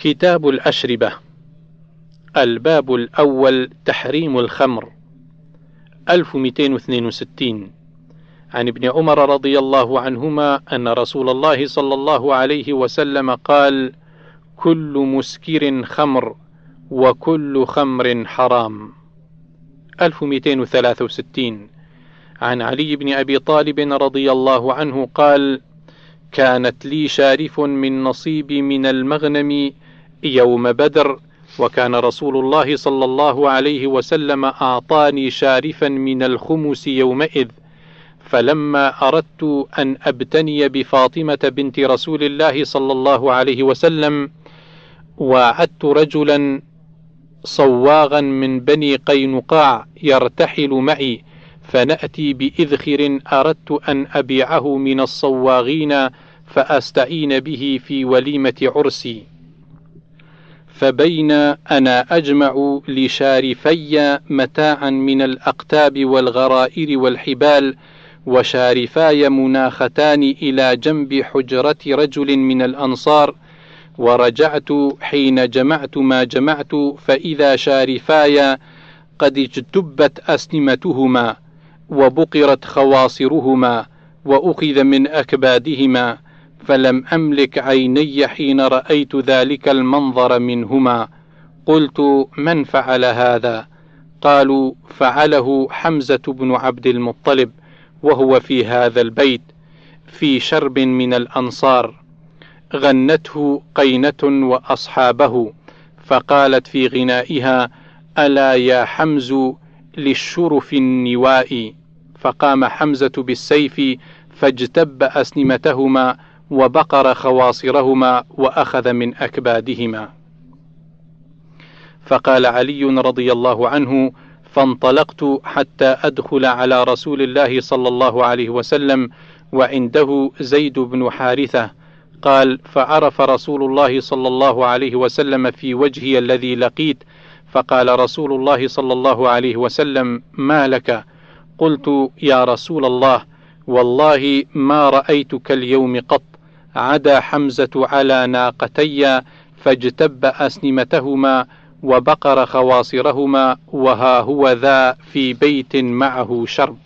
كتاب الأشربة. الباب الأول تحريم الخمر. 1262 عن ابن عمر رضي الله عنهما أن رسول الله صلى الله عليه وسلم قال: كل مسكر خمر وكل خمر حرام. 1263 عن علي بن أبي طالب رضي الله عنه قال: كانت لي شارف من نصيبي من المغنم يوم بدر وكان رسول الله صلى الله عليه وسلم أعطاني شارفا من الخمس يومئذ فلما أردت أن أبتني بفاطمة بنت رسول الله صلى الله عليه وسلم وعدت رجلا صواغا من بني قينقاع يرتحل معي فنأتي بإذخر أردت أن أبيعه من الصواغين فأستعين به في وليمة عرسي. فبين أنا أجمع لشارفي متاعا من الأقتاب والغرائر والحبال وشارفاي مناختان إلى جنب حجرة رجل من الأنصار ورجعت حين جمعت ما جمعت فإذا شارفاي قد اجتبت أسنمتهما وبقرت خواصرهما وأخذ من أكبادهما. فلم أملك عيني حين رأيت ذلك المنظر منهما. قلت من فعل هذا؟ قالوا فعله حمزة بن عبد المطلب وهو في هذا البيت في شرب من الأنصار. غنته قينة وأصحابه فقالت في غنائها ألا يا حمز للشرف النواء؟ فقام حمزة بالسيف فاجتب أسنمتهما وبقر خواصرهما وأخذ من أكبادهما. فقال علي رضي الله عنه فانطلقت حتى أدخل على رسول الله صلى الله عليه وسلم وعنده زيد بن حارثة قال فعرف رسول الله صلى الله عليه وسلم في وجهي الذي لقيت فقال رسول الله صلى الله عليه وسلم ما لك؟ قلت يا رسول الله والله ما رأيتك اليوم قط عدا حمزة على ناقتي فاجتب أسنمتهما وبقر خواصرهما وها هو ذا في بيت معه شرب.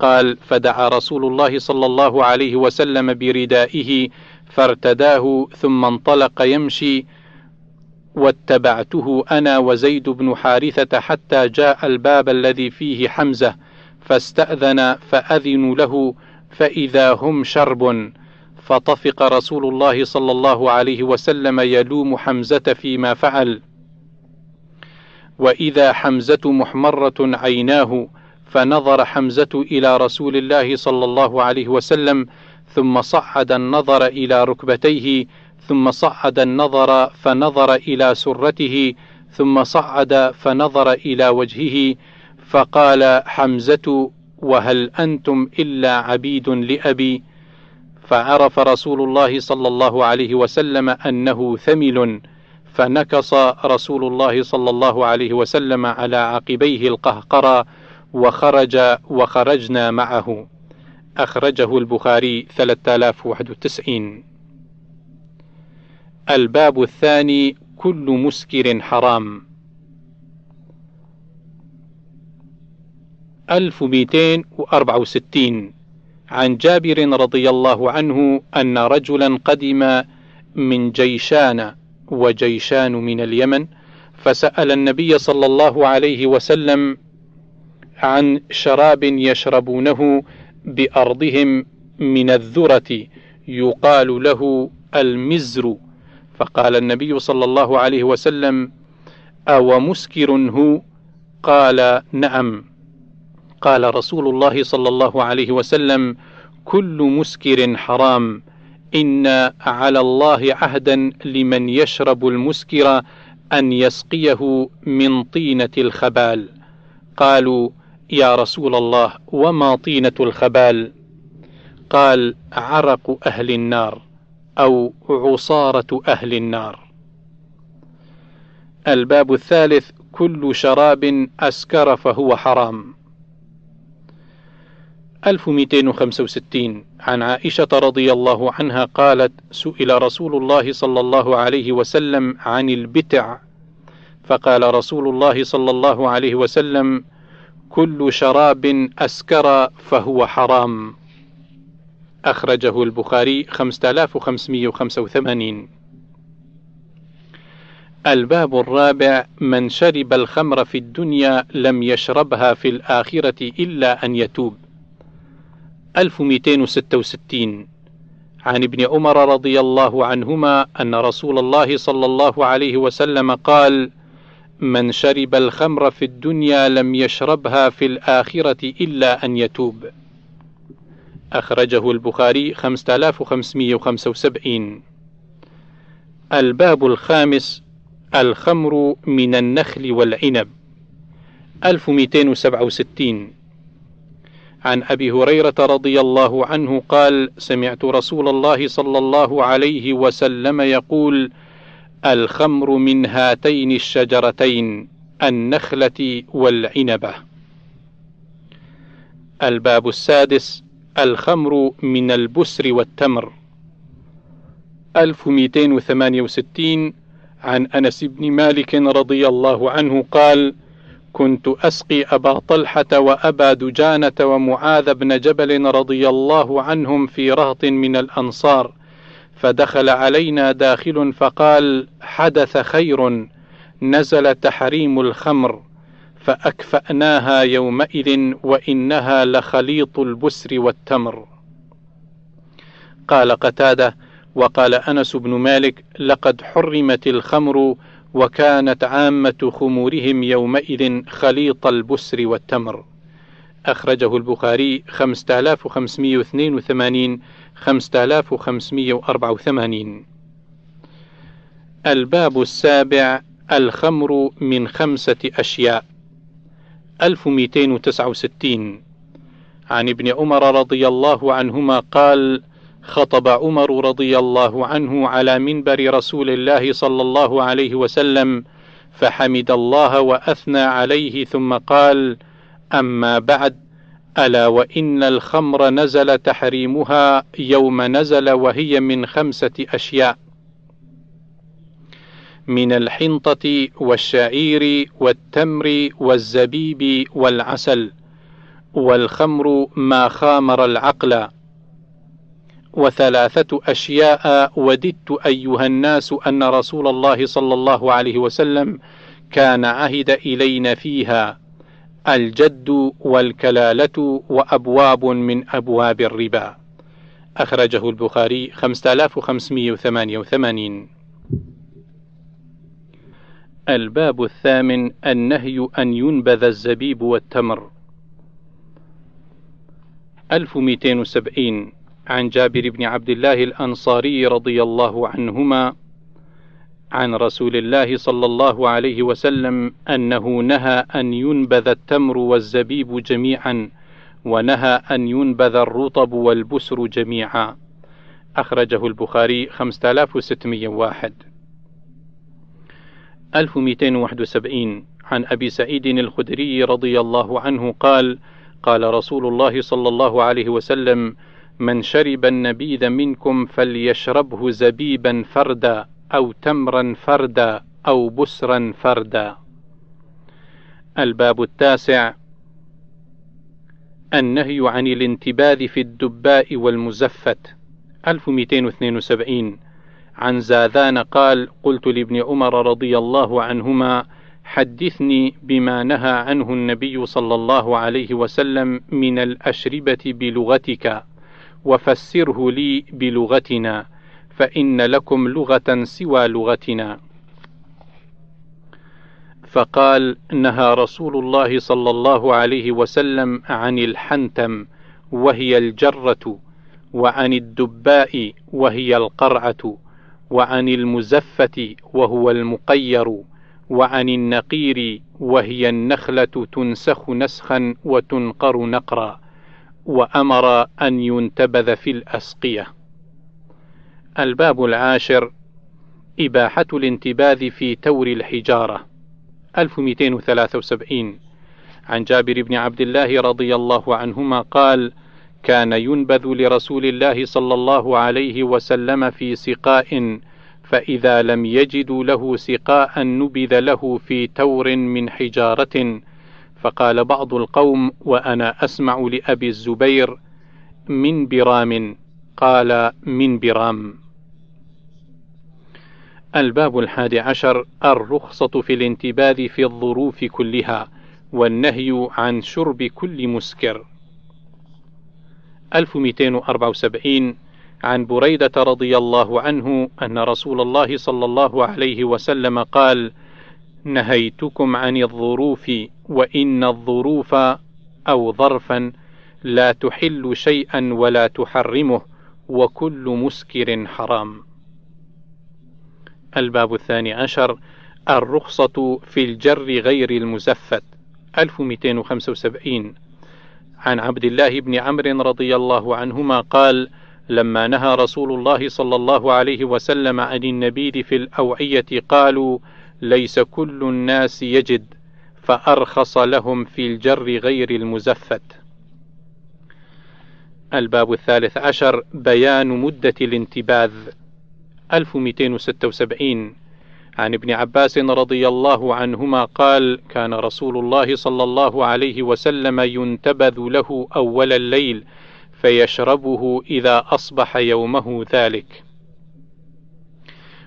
قال فدعا رسول الله صلى الله عليه وسلم بردائه فارتداه ثم انطلق يمشي واتبعته أنا وزيد بن حارثة حتى جاء الباب الذي فيه حمزة فاستأذن فأذنوا له فإذا هم شرب فطفق رسول الله صلى الله عليه وسلم يلوم حمزة فيما فعل. وإذا حمزة محمرة عيناه فنظر حمزة إلى رسول الله صلى الله عليه وسلم ثم صعد النظر إلى ركبتيه ثم صعد النظر فنظر إلى سرته ثم صعد فنظر إلى وجهه فقال حمزة وهل أنتم إلا عبيد لأبي؟ فعرف رسول الله صلى الله عليه وسلم أنه ثمل فنكص رسول الله صلى الله عليه وسلم على عقبيه القهقرى وخرج وخرجنا معه. أخرجه البخاري 3091 الباب الثاني كل مسكر حرام. 1264 عن جابر رضي الله عنه أن رجلا قدم من جيشان وجيشان من اليمن فسأل النبي صلى الله عليه وسلم عن شراب يشربونه بأرضهم من الذرة يقال له المزر. فقال النبي صلى الله عليه وسلم أو مسكر هو؟ قال نعم. قال رسول الله صلى الله عليه وسلم كل مسكر حرام. إن على الله عهدا لمن يشرب المسكر أن يسقيه من طينة الخبال. قالوا يا رسول الله وما طينة الخبال؟ قال عرق أهل النار أو عصارة أهل النار. الباب الثالث كل شراب أسكر فهو حرام. 1265 عن عائشة رضي الله عنها قالت: سئل رسول الله صلى الله عليه وسلم عن البتع، فقال رسول الله صلى الله عليه وسلم: كل شراب أسكر فهو حرام. أخرجه البخاري 5585 الباب الرابع من شرب الخمر في الدنيا لم يشربها في الآخرة إلا أن يتوب. 1266 عن ابن عمر رضي الله عنهما أن رسول الله صلى الله عليه وسلم قال: من شرب الخمر في الدنيا لم يشربها في الآخرة إلا أن يتوب. أخرجه البخاري 5575 الباب الخامس الخمر من النخل والعنب. 1267 عن أبي هريرة رضي الله عنه قال سمعت رسول الله صلى الله عليه وسلم يقول الخمر من هاتين الشجرتين النخلة والعنبة. الباب السادس الخمر من البسر والتمر. 1268 عن أنس بن مالك رضي الله عنه قال كنت أسقي أبا طلحة وأبا دجانة ومعاذ بن جبل رضي الله عنهم في رهط من الأنصار فدخل علينا داخل فقال حدث خير نزل تحريم الخمر فأكفأناها يومئذ وإنها لخليط البسر والتمر. قال قتادة وقال أنس بن مالك لقد حرمت الخمر وكانت عامة خمورهم يومئذ خليط البسر والتمر. أخرجه البخاري 5582 5584 الباب السابع الخمر من خمسة أشياء. 1269 عن ابن عمر رضي الله عنهما قال خطب عمر رضي الله عنه على منبر رسول الله صلى الله عليه وسلم فحمد الله وأثنى عليه ثم قال أما بعد ألا وإن الخمر نزل تحريمها يوم نزل وهي من خمسة أشياء من الحنطة والشعير والتمر والزبيب والعسل والخمر ما خامر العقل. وثلاثة أشياء وددت أيها الناس أن رسول الله صلى الله عليه وسلم كان عهد إلينا فيها الجد والكلالة وأبواب من أبواب الربا. أخرجه البخاري 5588 الباب الثامن النهي أن ينبذ الزبيب والتمر. 1270 عن جابر بن عبد الله الأنصاري رضي الله عنهما عن رسول الله صلى الله عليه وسلم أنه نهى أن ينبذ التمر والزبيب جميعا ونهى أن ينبذ الرطب والبسر جميعا. أخرجه البخاري 5601 1271 عن أبي سعيد الخدري رضي الله عنه قال قال رسول الله صلى الله عليه وسلم من شرب النبيذ منكم فليشربه زبيبا فردا أو تمرا فردا أو بسرا فردا. الباب التاسع. النهي عن الانتباذ في الدباء والمزفت. 1272 عن زاذان قال قلت لابن عمر رضي الله عنهما حدثني بما نهى عنه النبي صلى الله عليه وسلم من الأشربة بلغتك. وفسره لي بلغتنا فإن لكم لغة سوى لغتنا. فقال نهى رسول الله صلى الله عليه وسلم عن الحنتم وهي الجرة وعن الدباء وهي القرعة وعن المزفة وهو المقير وعن النقير وهي النخلة تنسخ نسخا وتنقر نقرا. وأمر أن ينتبذ في الأسقية. الباب العاشر إباحة الانتباذ في تور الحجارة 1273 عن جابر بن عبد الله رضي الله عنهما قال: كان ينبذ لرسول الله صلى الله عليه وسلم في سقاء فإذا لم يجدوا له سقاء نبذ له في تور من حجارة فقال بعض القوم وأنا أسمع لأبي الزبير من برام قال من برام. الباب الحادي عشر الرخصة في الانتباذ في الظروف كلها والنهي عن شرب كل مسكر. 1274 عن بريدة رضي الله عنه أن رسول الله صلى الله عليه وسلم قال: نهيتكم عن الظروف وإن الظروف أو ظرفا لا تحل شيئا ولا تحرمه وكل مسكر حرام. الباب الثاني عشر الرخصة في الجر غير المزفت 1275 عن عبد الله بن عمرو رضي الله عنهما قال: لما نهى رسول الله صلى الله عليه وسلم عن النبيذ في الأوعية قالوا: ليس كل الناس يجد فأرخص لهم في الجر غير المزفت. الباب الثالث عشر بيان مدة الانتباذ 1276 عن ابن عباس رضي الله عنهما قال: كان رسول الله صلى الله عليه وسلم ينتبذ له أول الليل فيشربه إذا أصبح يومه ذلك.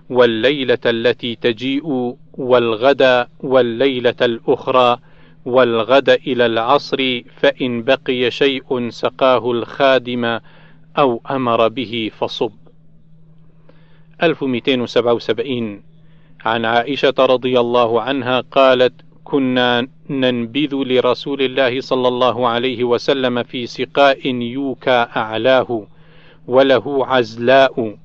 والليلة التي تجيء والغد والليلة الأخرى والغد إلى العصر فإن بقي شيء سقاه الخادم أو أمر به فصب. 1277 عن عائشة رضي الله عنها قالت كنا ننبذ لرسول الله صلى الله عليه وسلم في سقاء يوكى أعلاه وله عزلاء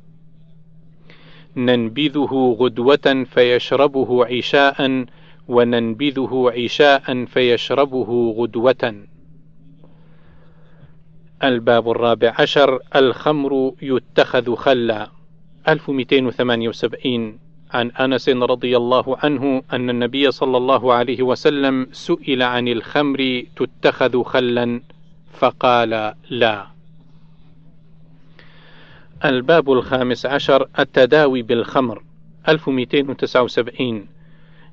ننبذه غدوة فيشربه عشاء وننبذه عشاء فيشربه غدوة. الباب الرابع عشر الخمر يتخذ خلا. 1278 عن أنس رضي الله عنه أن النبي صلى الله عليه وسلم سئل عن الخمر تتخذ خلا فقال لا. الباب الخامس عشر التداوي بالخمر 1279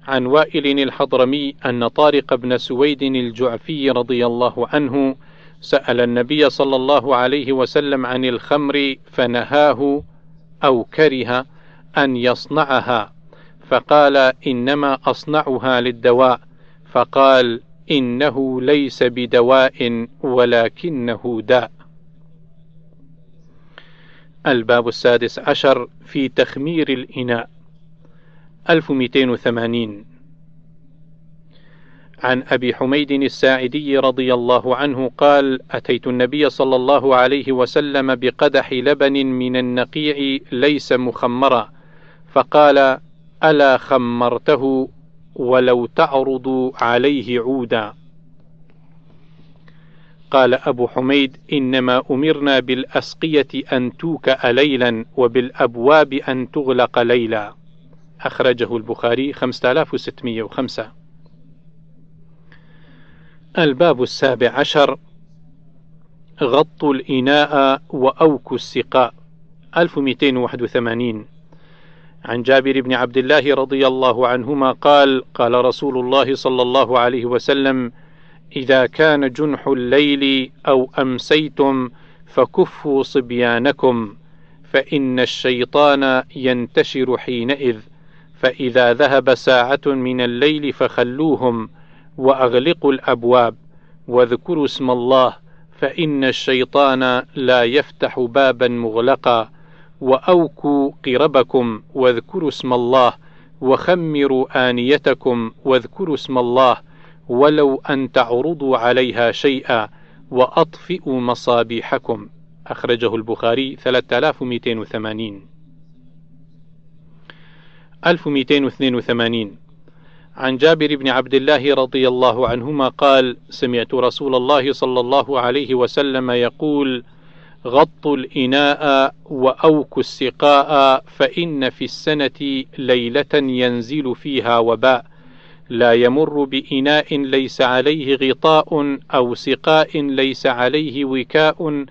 عن وائل الحضرمي أن طارق بن سويد الجعفي رضي الله عنه سأل النبي صلى الله عليه وسلم عن الخمر فنهاه أو كره أن يصنعها. فقال إنما أصنعها للدواء. فقال إنه ليس بدواء ولكنه داء. الباب السادس عشر في تخمير الإناء 1280 عن أبي حميد الساعدي رضي الله عنه قال: أتيت النبي صلى الله عليه وسلم بقدح لبن من النقيع ليس مخمرا، فقال: ألا خمرته ولو تعرض عليه عودا. قال أبو حميد: إنما أمرنا بالأسقية أن توكأ ليلا وبالأبواب أن تغلق ليلا. أخرجه البخاري 5605 الباب السابع عشر. غط الإناء وأوك السقاء. 1281 عن جابر بن عبد الله رضي الله عنهما قال قال رسول الله صلى الله عليه وسلم إذا كان جنح الليل أو أمسيتم فكفوا صبيانكم فإن الشيطان ينتشر حينئذ فإذا ذهب ساعة من الليل فخلوهم وأغلقوا الأبواب واذكروا اسم الله فإن الشيطان لا يفتح بابا مغلقا وأوكوا قربكم واذكروا اسم الله وخمروا آنيتكم واذكروا اسم الله ولو أن تعرضوا عليها شيئا وأطفئوا مصابيحكم. أخرجه البخاري 3280 1282 عن جابر بن عبد الله رضي الله عنهما قال سمعت رسول الله صلى الله عليه وسلم يقول غطوا الإناء وأوكوا السقاء فإن في السنة ليلة ينزل فيها وباء. لا يمر بإناء ليس عليه غطاء أو سقاء ليس عليه وكاء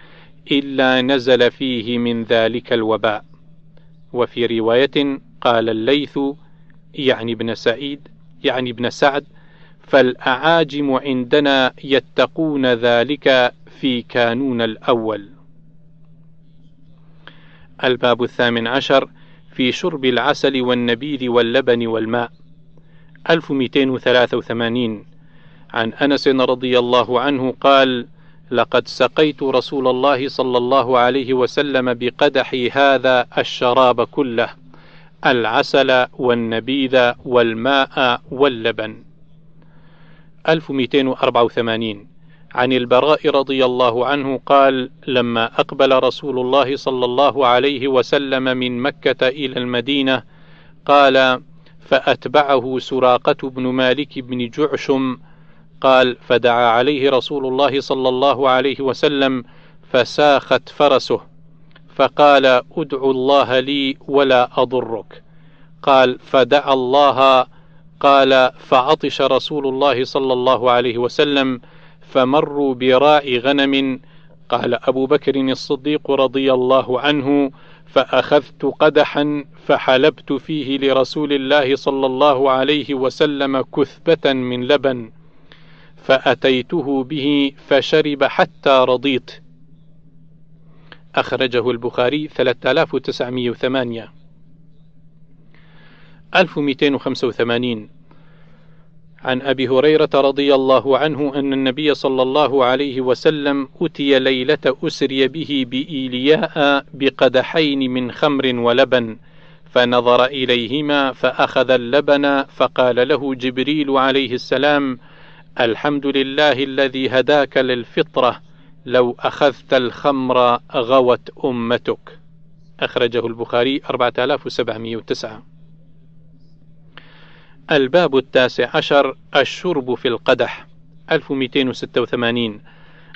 إلا نزل فيه من ذلك الوباء. وفي رواية قال الليث يعني ابن سعيد يعني ابن سعد فالأعاجم عندنا يتقون ذلك في كانون الأول. الباب الثامن عشر في شرب العسل والنبيذ واللبن والماء. 1283 عن أنس رضي الله عنه قال لقد سقيت رسول الله صلى الله عليه وسلم بقدحي هذا الشراب كله العسل والنبيذ والماء واللبن. 1284 عن البراء رضي الله عنه قال لما أقبل رسول الله صلى الله عليه وسلم من مكة إلى المدينة قال فأتبعه سراقة بن مالك بن جعشم قال فدعا عليه رسول الله صلى الله عليه وسلم فساخت فرسه فقال ادع الله لي ولا أضرك. قال فدعا الله قال فعطش رسول الله صلى الله عليه وسلم فمروا براع غنم. قال أبو بكر الصديق رضي الله عنه فأخذت قدحا فحلبت فيه لرسول الله صلى الله عليه وسلم كثبة من لبن فأتيته به فشرب حتى رضيت. أخرجه البخاري 3908 1285 عن أبي هريرة رضي الله عنه أن النبي صلى الله عليه وسلم أتي ليلة اسري به بإيلياء بقدحين من خمر ولبن فنظر إليهما فأخذ اللبن فقال له جبريل عليه السلام الحمد لله الذي هداك للفطرة لو أخذت الخمر غوت أمتك أخرجه البخاري 4709 الباب التاسع عشر الشرب في القدح 1286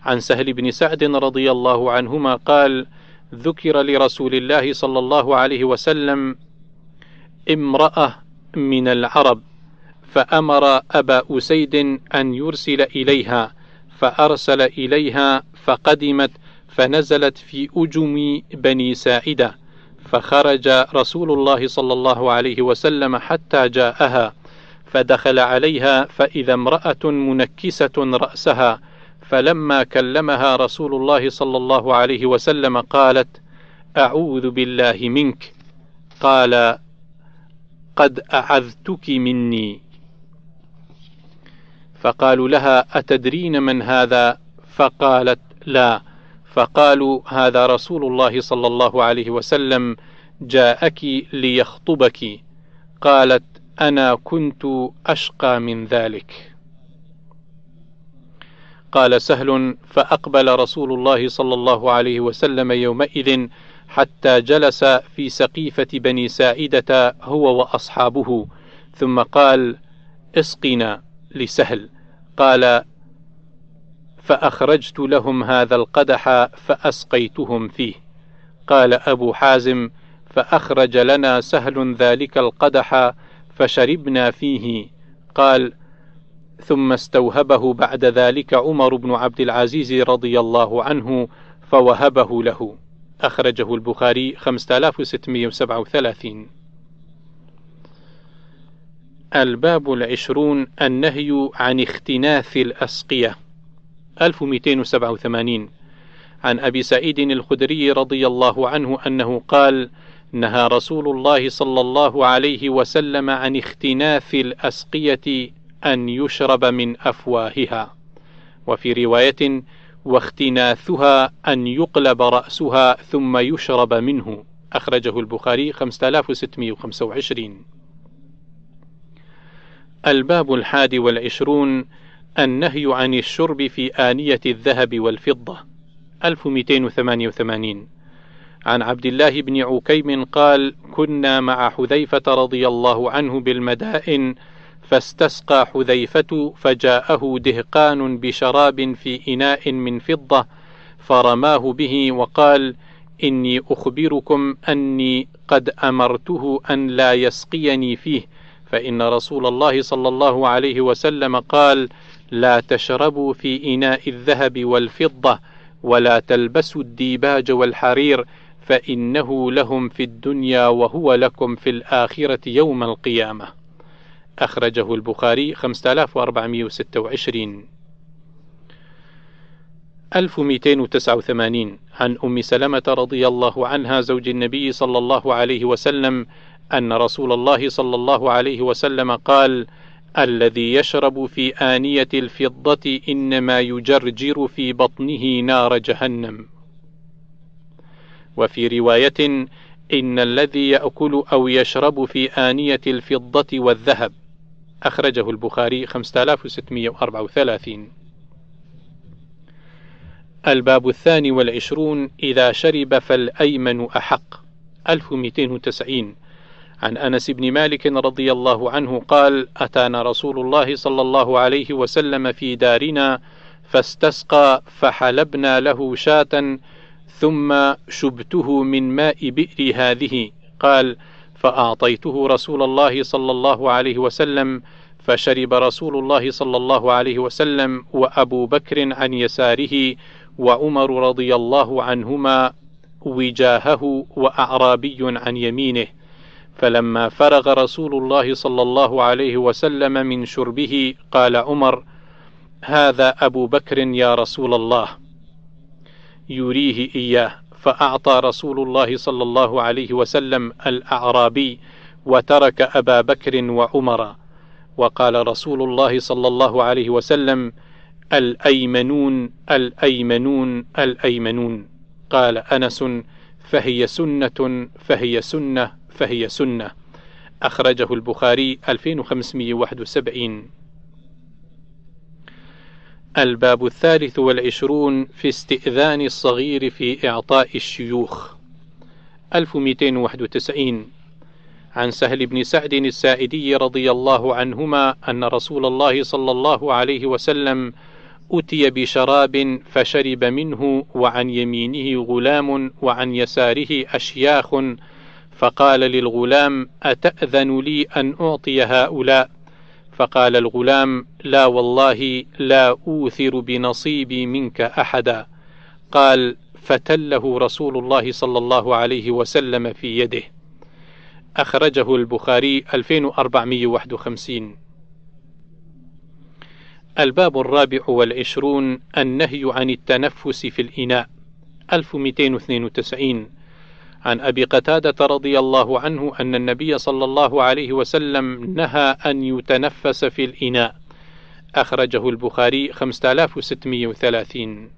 عن سهل بن سعد رضي الله عنهما قال ذكر لرسول الله صلى الله عليه وسلم امرأة من العرب فأمر أبا أسيد أن يرسل إليها فأرسل إليها فقدمت فنزلت في أجم بني ساعدة فخرج رسول الله صلى الله عليه وسلم حتى جاءها. فدخل عليها فإذا امرأة منكسة رأسها فلما كلمها رسول الله صلى الله عليه وسلم قالت أعوذ بالله منك. قال قد أعذتك مني. لقالوا لها أتدرين من هذا؟ فقالت لا. فقالوا هذا رسول الله صلى الله عليه وسلم جاءك ليخطبك. قالت أنا كنت أشقى من ذلك. قال سهل فأقبل رسول الله صلى الله عليه وسلم يومئذ حتى جلس في سقيفة بني سائدة هو وأصحابه ثم قال اسقنا لسهل قال فأخرجت لهم هذا القدح فأسقيتهم فيه قال أبو حازم فأخرج لنا سهل ذلك القدح فشربنا فيه. قال ثم استوهبه بعد ذلك عمر بن عبد العزيز رضي الله عنه فوهبه له. أخرجه البخاري 5637 الباب العشرون النهي عن اختناث الأسقية. 1287 عن أبي سعيد الخدري رضي الله عنه أنه قال نهى رسول الله صلى الله عليه وسلم عن اختناث الأسقية أن يشرب من أفواهها. وفي رواية واختناثها أن يقلب رأسها ثم يشرب منه. أخرجه البخاري 5625 الباب الحادي والعشرون النهي عن الشرب في آنية الذهب والفضة. 1288 عن عبد الله بن عكيم قال كنا مع حذيفة رضي الله عنه بالمدائن فاستسقى حذيفة فجاءه دهقان بشراب في إناء من فضة فرماه به وقال إني أخبركم أني قد أمرته أن لا يسقيني فيه فإن رسول الله صلى الله عليه وسلم قال: لا تشربوا في إناء الذهب والفضة، ولا تلبسوا الديباج والحرير، فإنه لهم في الدنيا وهو لكم في الآخرة يوم القيامة. أخرجه البخاري 5426 1289 عن أم سلمة رضي الله عنها زوج النبي صلى الله عليه وسلم أن رسول الله صلى الله عليه وسلم قال: الذي يشرب في آنية الفضة إنما يجرجر في بطنه نار جهنم. وفي رواية: إن الذي يأكل أو يشرب في آنية الفضة والذهب. أخرجه البخاري 5634 الباب الثاني والعشرون إذا شرب فالأيمن أحق. 1290 عن أنس بن مالك رضي الله عنه قال أتانا رسول الله صلى الله عليه وسلم في دارنا فاستسقى فحلبنا له شاة ثم شبته من ماء بئر هذه. قال فأعطيته رسول الله صلى الله عليه وسلم فشرب رسول الله صلى الله عليه وسلم وأبو بكر عن يساره وعمر رضي الله عنهما وجاهه وأعرابي عن يمينه. فلما فرغ رسول الله صلى الله عليه وسلم من شربه قال عمر هذا أبو بكر يا رسول الله. يريه إياه فأعطى رسول الله صلى الله عليه وسلم الأعرابي وترك أبا بكر وعمر. وقال رسول الله صلى الله عليه وسلم الأيمنون الأيمنون الأيمنون. قال أنس فهي سنة فهي سنة فهي سنة. أخرجه البخاري 2571 الباب الثالث والعشرون في استئذان الصغير في إعطاء الشيوخ. 1291 عن سهل بن سعد السائدي رضي الله عنهما أن رسول الله صلى الله عليه وسلم أتي بشراب فشرب منه وعن يمينه غلام وعن يساره أشياخ فقال للغلام أتأذن لي أن أعطي هؤلاء؟ فقال الغلام لا والله لا أوثر بنصيبي منك أحدا. قال فتله رسول الله صلى الله عليه وسلم في يده. أخرجه البخاري 2451 الباب الرابع والعشرون النهي عن التنفس في الإناء 1292 عن أبي قتادة رضي الله عنه أن النبي صلى الله عليه وسلم نهى أن يتنفس في الإناء. أخرجه البخاري 5630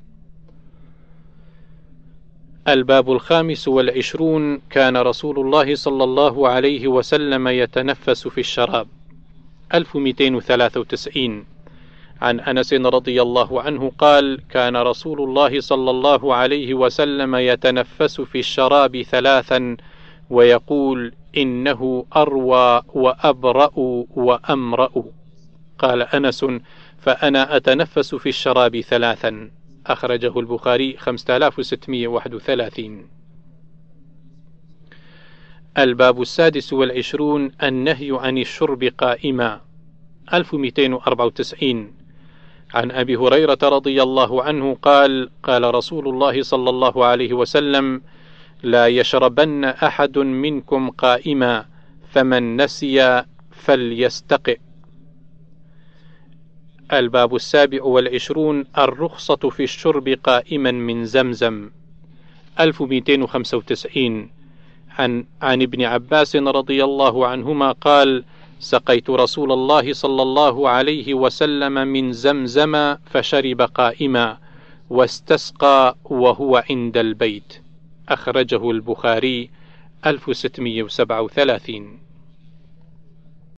الباب الخامس والعشرون. كان رسول الله صلى الله عليه وسلم يتنفس في الشراب. 1293 عن أنس رضي الله عنه قال كان رسول الله صلى الله عليه وسلم يتنفس في الشراب ثلاثا ويقول إنه أروى وأبرأ وأمرأ قال أنس فأنا أتنفس في الشراب ثلاثا أخرجه البخاري 5631 الباب السادس والعشرون النهي عن الشرب قائما. 1294 عن أبي هريرة رضي الله عنه قال قال رسول الله صلى الله عليه وسلم لا يشربن أحد منكم قائما فمن نسي فليستقئ. الباب السابع والعشرون الرخصة في الشرب قائما من زمزم. 1295 عن عن ابن عباس رضي الله عنهما قال: سقيت رسول الله صلى الله عليه وسلم من زمزم فشرب قائما واستسقى وهو عند البيت. أخرجه البخاري 1637